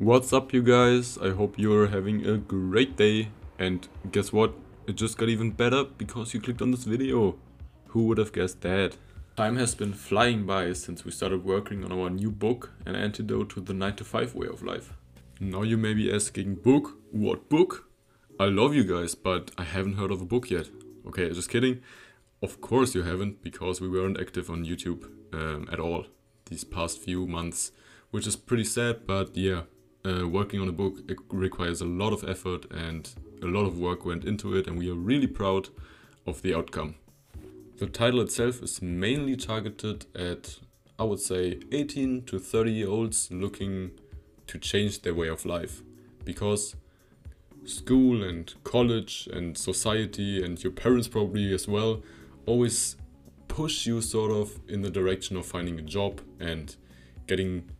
What's up you guys? I hope you're having a great day and guess what? It just got even better because you clicked on this video. Who would have guessed that? Time has been flying by since we started working on our new book, An Antidote to the 9 to 5 Way of Life. Now you may be asking, book? What book? I love you guys, but I haven't heard of a book yet. Okay, just kidding. Of course you haven't, because we weren't active on YouTube um, at all these past few months, which is pretty sad, but yeah, uh, working on a book it requires a lot of effort and a lot of work went into it and we are really proud of the outcome. The title itself is mainly targeted at, I would say, 18 to 30 year olds looking to change their way of life. Because school and college and society and your parents probably as well always push you sort of in the direction of finding a job and getting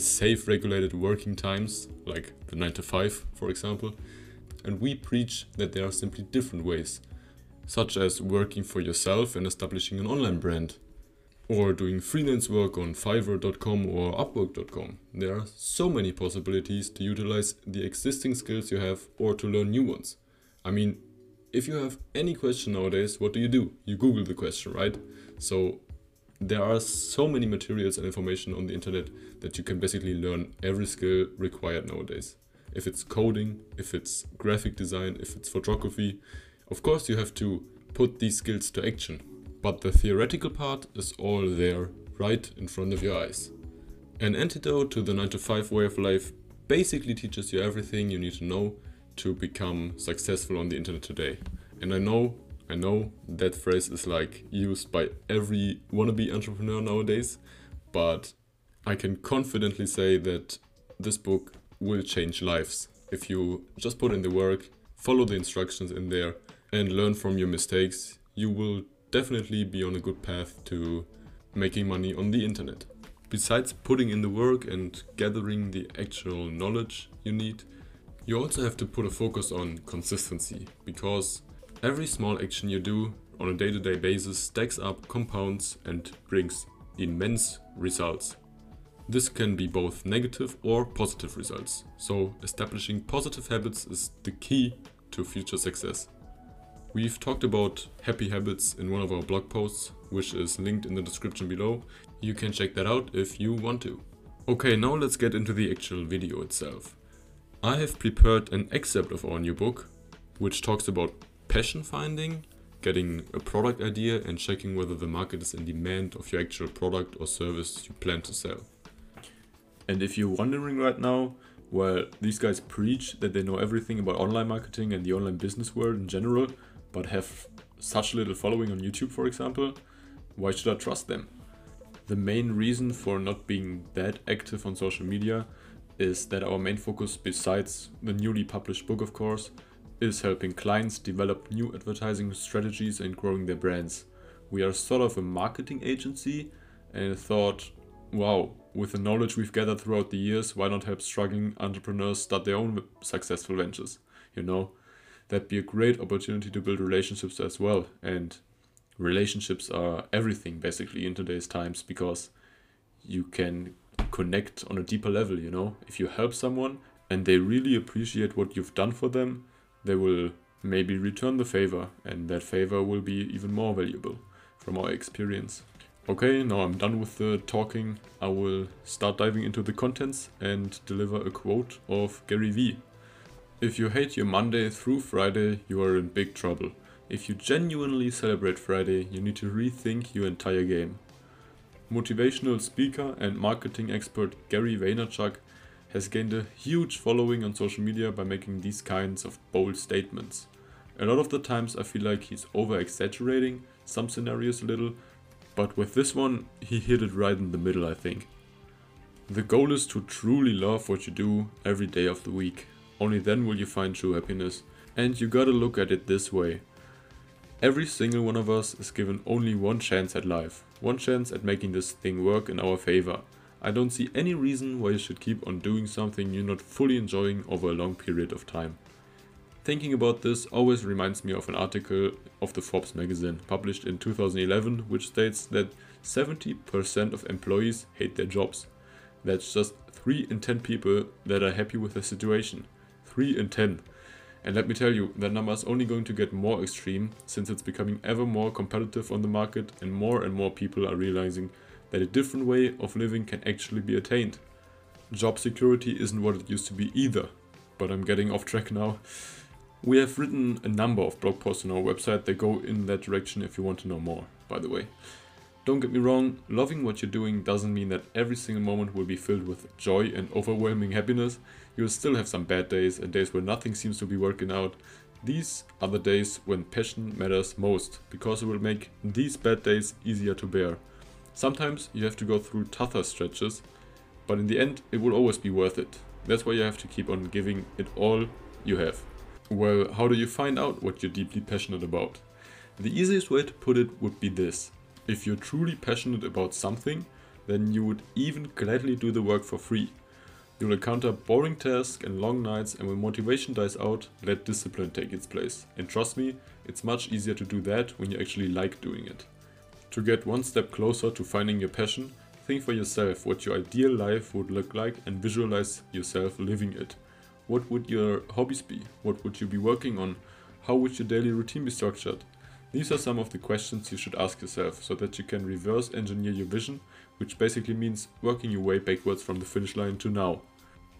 safe regulated working times, like the 9 to 5, for example. And we preach that there are simply different ways, such as working for yourself and establishing an online brand, or doing freelance work on Fiverr.com or Upwork.com. There are so many possibilities to utilize the existing skills you have or to learn new ones. I mean, if you have any question nowadays, what do you do? You Google the question, right? So there are so many materials and information on the internet that you can basically learn every skill required nowadays. If it's coding, if it's graphic design, if it's photography, of course you have to put these skills to action. But the theoretical part is all there, right in front of your eyes. An antidote to the 9 to 5 way of life basically teaches you everything you need to know to become successful on the internet today. And I know I know that phrase is like used by every wannabe entrepreneur nowadays, but I can confidently say that this book will change lives if you just put in the work, follow the instructions in there, and learn from your mistakes. You will definitely be on a good path to making money on the internet. Besides putting in the work and gathering the actual knowledge you need, you also have to put a focus on consistency because Every small action you do on a day-to-day -day basis stacks up, compounds and brings immense results. This can be both negative or positive results, so establishing positive habits is the key to future success. We've talked about happy habits in one of our blog posts, which is linked in the description below. You can check that out if you want to. Okay, now let's get into the actual video itself. I have prepared an excerpt of our new book, which talks about passion finding, getting a product idea and checking whether the market is in demand of your actual product or service you plan to sell. And if you're wondering right now, well, these guys preach that they know everything about online marketing and the online business world in general, but have such little following on YouTube, for example, why should I trust them? The main reason for not being that active on social media is that our main focus, besides the newly published book, of course, is helping clients develop new advertising strategies and growing their brands. We are sort of a marketing agency and thought, wow, with the knowledge we've gathered throughout the years, why not help struggling entrepreneurs start their own successful ventures? You know, that'd be a great opportunity to build relationships as well. And relationships are everything basically in today's times because you can connect on a deeper level, you know? If you help someone and they really appreciate what you've done for them, they will maybe return the favor, and that favor will be even more valuable from our experience. Okay, now I'm done with the talking. I will start diving into the contents and deliver a quote of Gary Vee. If you hate your Monday through Friday, you are in big trouble. If you genuinely celebrate Friday, you need to rethink your entire game. Motivational speaker and marketing expert Gary Vaynerchuk has gained a huge following on social media by making these kinds of bold statements. A lot of the times I feel like he's over exaggerating some scenarios a little, but with this one he hit it right in the middle I think. The goal is to truly love what you do every day of the week. Only then will you find true happiness. And you gotta look at it this way. Every single one of us is given only one chance at life. One chance at making this thing work in our favor. I don't see any reason why you should keep on doing something you're not fully enjoying over a long period of time. Thinking about this always reminds me of an article of the Forbes magazine published in 2011 which states that 70% of employees hate their jobs. That's just 3 in 10 people that are happy with the situation. 3 in 10. And let me tell you, that number is only going to get more extreme since it's becoming ever more competitive on the market and more and more people are realizing that a different way of living can actually be attained. Job security isn't what it used to be either, but I'm getting off track now. We have written a number of blog posts on our website that go in that direction if you want to know more, by the way. Don't get me wrong, loving what you're doing doesn't mean that every single moment will be filled with joy and overwhelming happiness. You'll still have some bad days and days where nothing seems to be working out. These are the days when passion matters most, because it will make these bad days easier to bear. Sometimes you have to go through tougher stretches, but in the end it will always be worth it. That's why you have to keep on giving it all you have. Well, how do you find out what you're deeply passionate about? The easiest way to put it would be this. If you're truly passionate about something, then you would even gladly do the work for free. You'll encounter boring tasks and long nights, and when motivation dies out, let discipline take its place. And trust me, it's much easier to do that when you actually like doing it. To get one step closer to finding your passion, think for yourself what your ideal life would look like and visualize yourself living it. What would your hobbies be? What would you be working on? How would your daily routine be structured? These are some of the questions you should ask yourself so that you can reverse engineer your vision, which basically means working your way backwards from the finish line to now.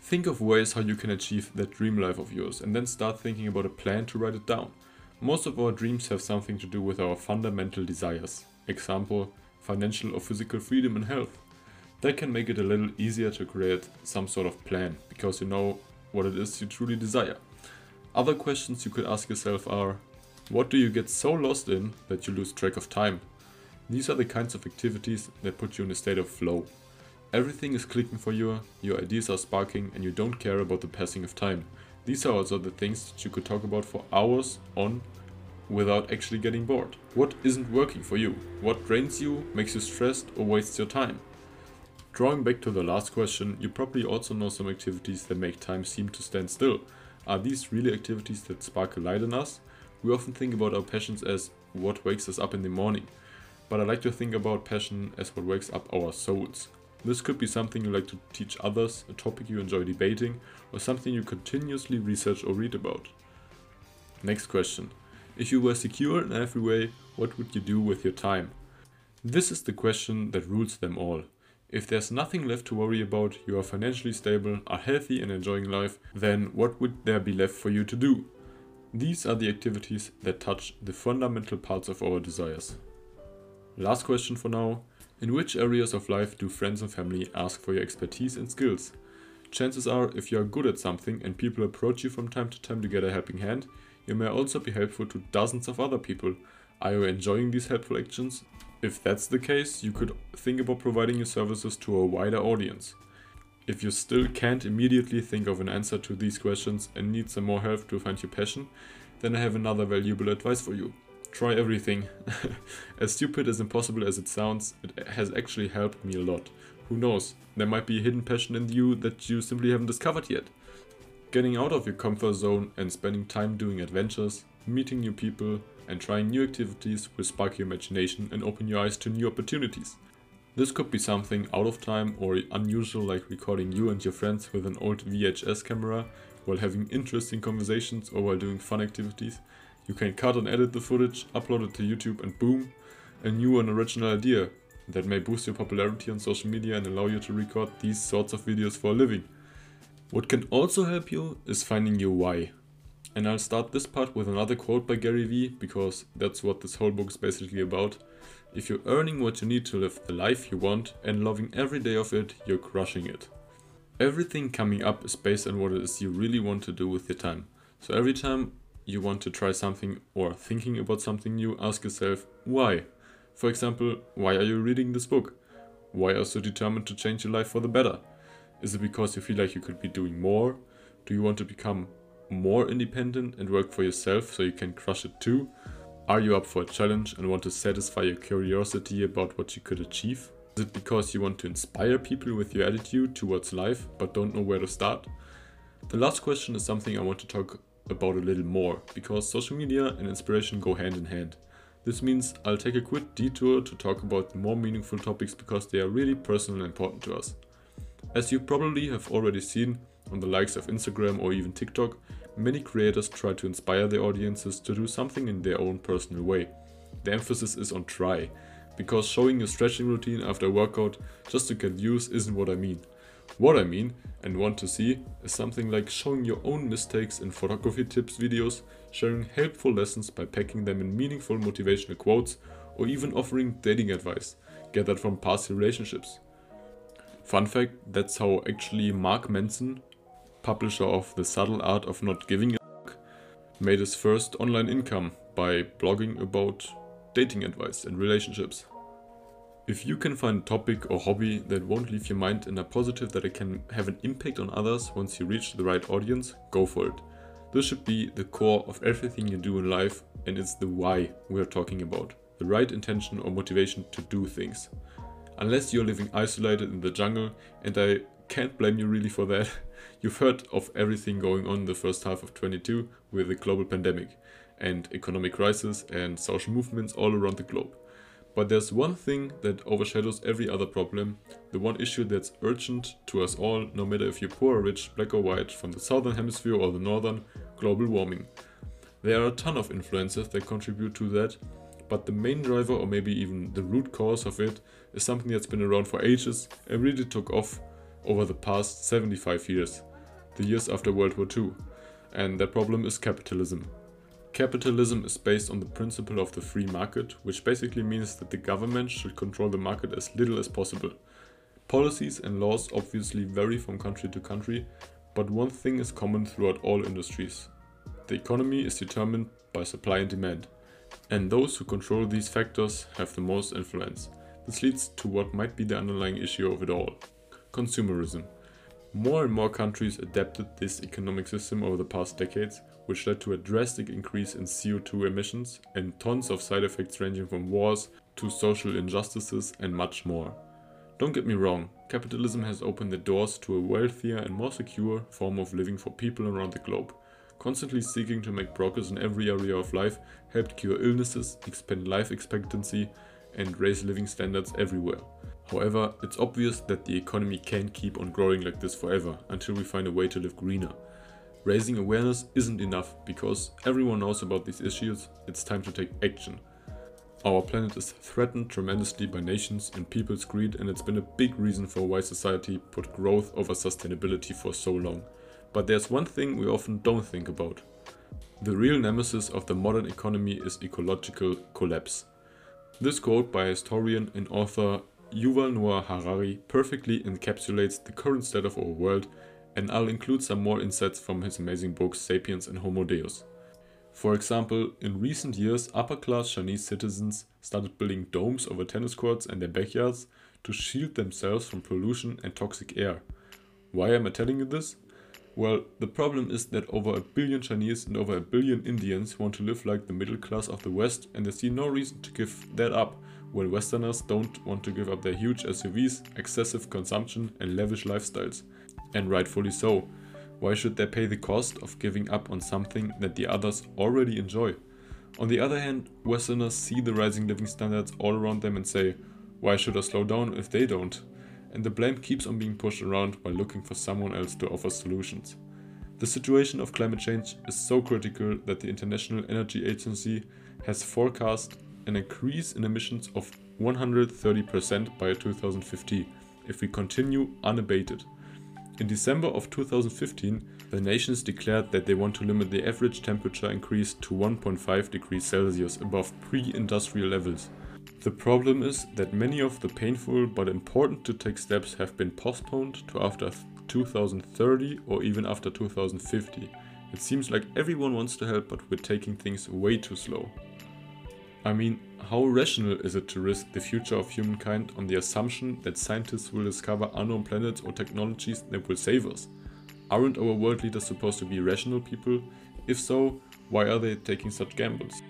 Think of ways how you can achieve that dream life of yours and then start thinking about a plan to write it down. Most of our dreams have something to do with our fundamental desires. Example, financial or physical freedom and health. That can make it a little easier to create some sort of plan because you know what it is you truly desire. Other questions you could ask yourself are What do you get so lost in that you lose track of time? These are the kinds of activities that put you in a state of flow. Everything is clicking for you, your ideas are sparking, and you don't care about the passing of time. These are also the things that you could talk about for hours on without actually getting bored. What isn't working for you? What drains you, makes you stressed, or wastes your time? Drawing back to the last question, you probably also know some activities that make time seem to stand still. Are these really activities that spark a light in us? We often think about our passions as what wakes us up in the morning, but I like to think about passion as what wakes up our souls. This could be something you like to teach others, a topic you enjoy debating, or something you continuously research or read about. Next question. If you were secure in every way, what would you do with your time? This is the question that rules them all. If there's nothing left to worry about, you are financially stable, are healthy and enjoying life, then what would there be left for you to do? These are the activities that touch the fundamental parts of our desires. Last question for now. In which areas of life do friends and family ask for your expertise and skills? Chances are, if you are good at something and people approach you from time to time to get a helping hand, you may also be helpful to dozens of other people. Are you enjoying these helpful actions? If that's the case, you could think about providing your services to a wider audience. If you still can't immediately think of an answer to these questions and need some more help to find your passion, then I have another valuable advice for you. Try everything. as stupid as impossible as it sounds, it has actually helped me a lot. Who knows, there might be a hidden passion in you that you simply haven't discovered yet. Getting out of your comfort zone and spending time doing adventures, meeting new people, and trying new activities will spark your imagination and open your eyes to new opportunities. This could be something out of time or unusual like recording you and your friends with an old VHS camera while having interesting conversations or while doing fun activities. You can cut and edit the footage, upload it to YouTube and boom, a new and original idea that may boost your popularity on social media and allow you to record these sorts of videos for a living. What can also help you is finding your why. And I'll start this part with another quote by Gary Vee because that's what this whole book is basically about. If you're earning what you need to live the life you want and loving every day of it, you're crushing it. Everything coming up is based on what it is you really want to do with your time. So every time you want to try something or thinking about something new, ask yourself why. For example, why are you reading this book? Why are you so determined to change your life for the better? Is it because you feel like you could be doing more? Do you want to become more independent and work for yourself so you can crush it too? Are you up for a challenge and want to satisfy your curiosity about what you could achieve? Is it because you want to inspire people with your attitude towards life but don't know where to start? The last question is something I want to talk about a little more because social media and inspiration go hand in hand. This means I'll take a quick detour to talk about the more meaningful topics because they are really personal and important to us. As you probably have already seen on the likes of Instagram or even TikTok, many creators try to inspire their audiences to do something in their own personal way. The emphasis is on try, because showing your stretching routine after a workout just to get views isn't what I mean. What I mean and want to see is something like showing your own mistakes in photography tips videos, sharing helpful lessons by packing them in meaningful motivational quotes, or even offering dating advice gathered from past relationships. Fun fact that's how actually Mark Manson, publisher of The Subtle Art of Not Giving a Fuck, made his first online income by blogging about dating advice and relationships. If you can find a topic or hobby that won't leave your mind in a positive that it can have an impact on others once you reach the right audience, go for it. This should be the core of everything you do in life, and it's the why we are talking about the right intention or motivation to do things. Unless you're living isolated in the jungle, and I can't blame you really for that, you've heard of everything going on in the first half of 22 with the global pandemic and economic crisis and social movements all around the globe. But there's one thing that overshadows every other problem, the one issue that's urgent to us all, no matter if you're poor or rich, black or white, from the southern hemisphere or the northern, global warming. There are a ton of influences that contribute to that, but the main driver, or maybe even the root cause of it, is something that's been around for ages and really took off over the past 75 years, the years after World War II. And that problem is capitalism. Capitalism is based on the principle of the free market, which basically means that the government should control the market as little as possible. Policies and laws obviously vary from country to country, but one thing is common throughout all industries. The economy is determined by supply and demand, and those who control these factors have the most influence. This leads to what might be the underlying issue of it all consumerism. More and more countries adapted this economic system over the past decades, which led to a drastic increase in CO2 emissions and tons of side effects ranging from wars to social injustices and much more. Don't get me wrong, capitalism has opened the doors to a wealthier and more secure form of living for people around the globe. Constantly seeking to make progress in every area of life helped cure illnesses, expand life expectancy, and raise living standards everywhere. However, it's obvious that the economy can't keep on growing like this forever until we find a way to live greener. Raising awareness isn't enough because everyone knows about these issues, it's time to take action. Our planet is threatened tremendously by nations and people's greed, and it's been a big reason for why society put growth over sustainability for so long. But there's one thing we often don't think about. The real nemesis of the modern economy is ecological collapse. This quote by historian and author Yuval Noah Harari perfectly encapsulates the current state of our world and I'll include some more insights from his amazing books Sapiens and Homo Deus. For example, in recent years, upper class Chinese citizens started building domes over tennis courts and their backyards to shield themselves from pollution and toxic air. Why am I telling you this? Well, the problem is that over a billion Chinese and over a billion Indians want to live like the middle class of the West, and they see no reason to give that up, while Westerners don't want to give up their huge SUVs, excessive consumption, and lavish lifestyles and rightfully so. Why should they pay the cost of giving up on something that the others already enjoy? On the other hand, Westerners see the rising living standards all around them and say, why should I slow down if they don't? And the blame keeps on being pushed around while looking for someone else to offer solutions. The situation of climate change is so critical that the International Energy Agency has forecast an increase in emissions of 130% by 2050 if we continue unabated. In December of 2015, the nations declared that they want to limit the average temperature increase to 1.5 degrees Celsius above pre-industrial levels. The problem is that many of the painful but important to take steps have been postponed to after 2030 or even after 2050. It seems like everyone wants to help but we're taking things way too slow. I mean, how rational is it to risk the future of humankind on the assumption that scientists will discover unknown planets or technologies that will save us? Aren't our world leaders supposed to be rational people? If so, why are they taking such gambles?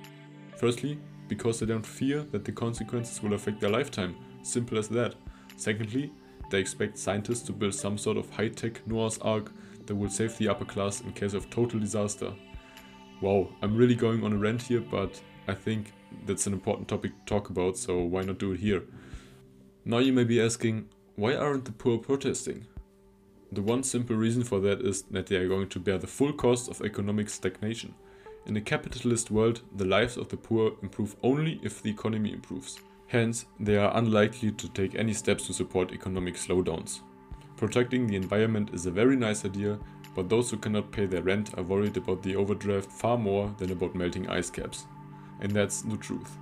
Firstly, because they don't fear that the consequences will affect their lifetime. Simple as that. Secondly, they expect scientists to build some sort of high tech Noah's Ark that will save the upper class in case of total disaster. Wow, I'm really going on a rant here, but I think that's an important topic to talk about, so why not do it here? Now you may be asking, why aren't the poor protesting? The one simple reason for that is that they are going to bear the full cost of economic stagnation. In a capitalist world, the lives of the poor improve only if the economy improves. Hence, they are unlikely to take any steps to support economic slowdowns. Protecting the environment is a very nice idea, but those who cannot pay their rent are worried about the overdraft far more than about melting ice caps. And that's the truth.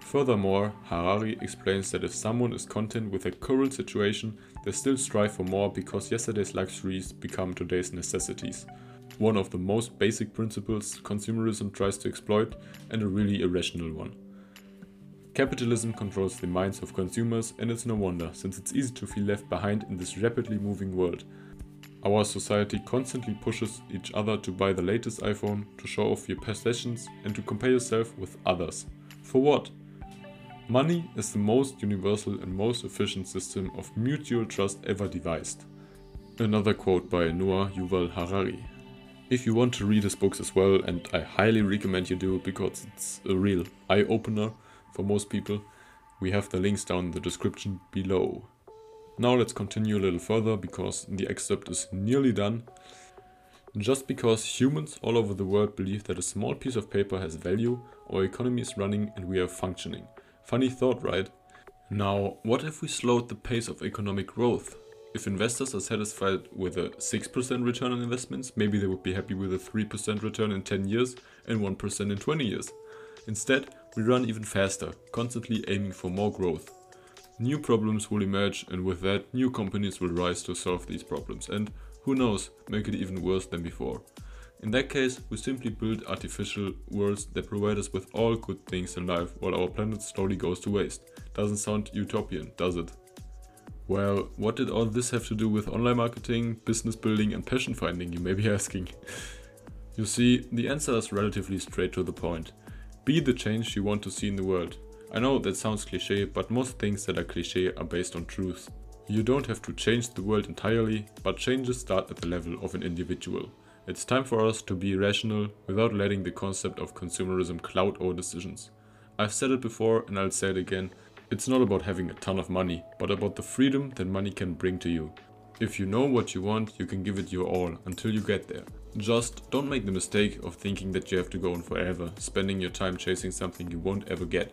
Furthermore, Harari explains that if someone is content with their current situation, they still strive for more because yesterday's luxuries become today's necessities. One of the most basic principles consumerism tries to exploit, and a really irrational one. Capitalism controls the minds of consumers, and it's no wonder, since it's easy to feel left behind in this rapidly moving world. Our society constantly pushes each other to buy the latest iPhone, to show off your possessions, and to compare yourself with others. For what? Money is the most universal and most efficient system of mutual trust ever devised. Another quote by Noah Yuval Harari. If you want to read his books as well, and I highly recommend you do because it's a real eye opener for most people, we have the links down in the description below. Now let's continue a little further because the excerpt is nearly done. Just because humans all over the world believe that a small piece of paper has value, our economy is running and we are functioning. Funny thought, right? Now, what if we slowed the pace of economic growth? If investors are satisfied with a 6% return on investments, maybe they would be happy with a 3% return in 10 years and 1% in 20 years. Instead, we run even faster, constantly aiming for more growth. New problems will emerge, and with that, new companies will rise to solve these problems, and who knows, make it even worse than before. In that case, we simply build artificial worlds that provide us with all good things in life while our planet slowly goes to waste. Doesn't sound utopian, does it? Well, what did all this have to do with online marketing, business building, and passion finding, you may be asking? you see, the answer is relatively straight to the point. Be the change you want to see in the world. I know that sounds cliche, but most things that are cliche are based on truth. You don't have to change the world entirely, but changes start at the level of an individual. It's time for us to be rational without letting the concept of consumerism cloud our decisions. I've said it before and I'll say it again. It's not about having a ton of money, but about the freedom that money can bring to you. If you know what you want, you can give it your all until you get there. Just don't make the mistake of thinking that you have to go on forever, spending your time chasing something you won't ever get.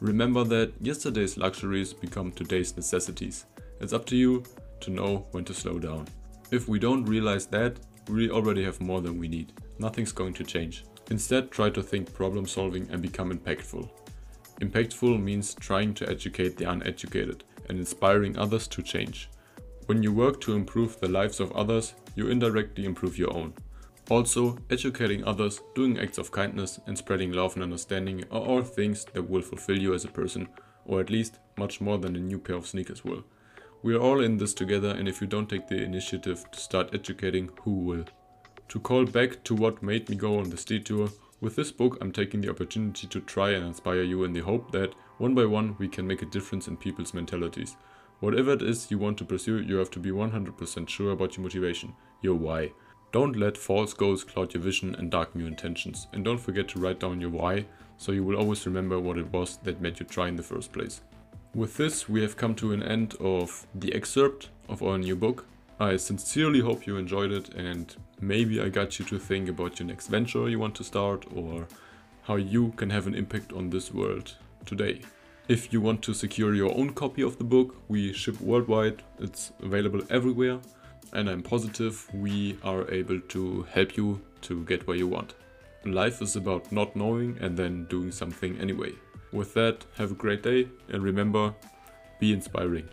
Remember that yesterday's luxuries become today's necessities. It's up to you to know when to slow down. If we don't realize that, we already have more than we need. Nothing's going to change. Instead, try to think problem solving and become impactful. Impactful means trying to educate the uneducated and inspiring others to change. When you work to improve the lives of others, you indirectly improve your own. Also, educating others, doing acts of kindness, and spreading love and understanding are all things that will fulfill you as a person, or at least much more than a new pair of sneakers will. We are all in this together, and if you don't take the initiative to start educating, who will? To call back to what made me go on this detour, with this book I'm taking the opportunity to try and inspire you in the hope that, one by one, we can make a difference in people's mentalities. Whatever it is you want to pursue, you have to be 100% sure about your motivation, your why. Don't let false goals cloud your vision and darken your intentions, and don't forget to write down your why, so you will always remember what it was that made you try in the first place. With this, we have come to an end of the excerpt of our new book. I sincerely hope you enjoyed it and maybe I got you to think about your next venture you want to start or how you can have an impact on this world today. If you want to secure your own copy of the book, we ship worldwide, it's available everywhere, and I'm positive we are able to help you to get where you want. Life is about not knowing and then doing something anyway. With that, have a great day and remember, be inspiring.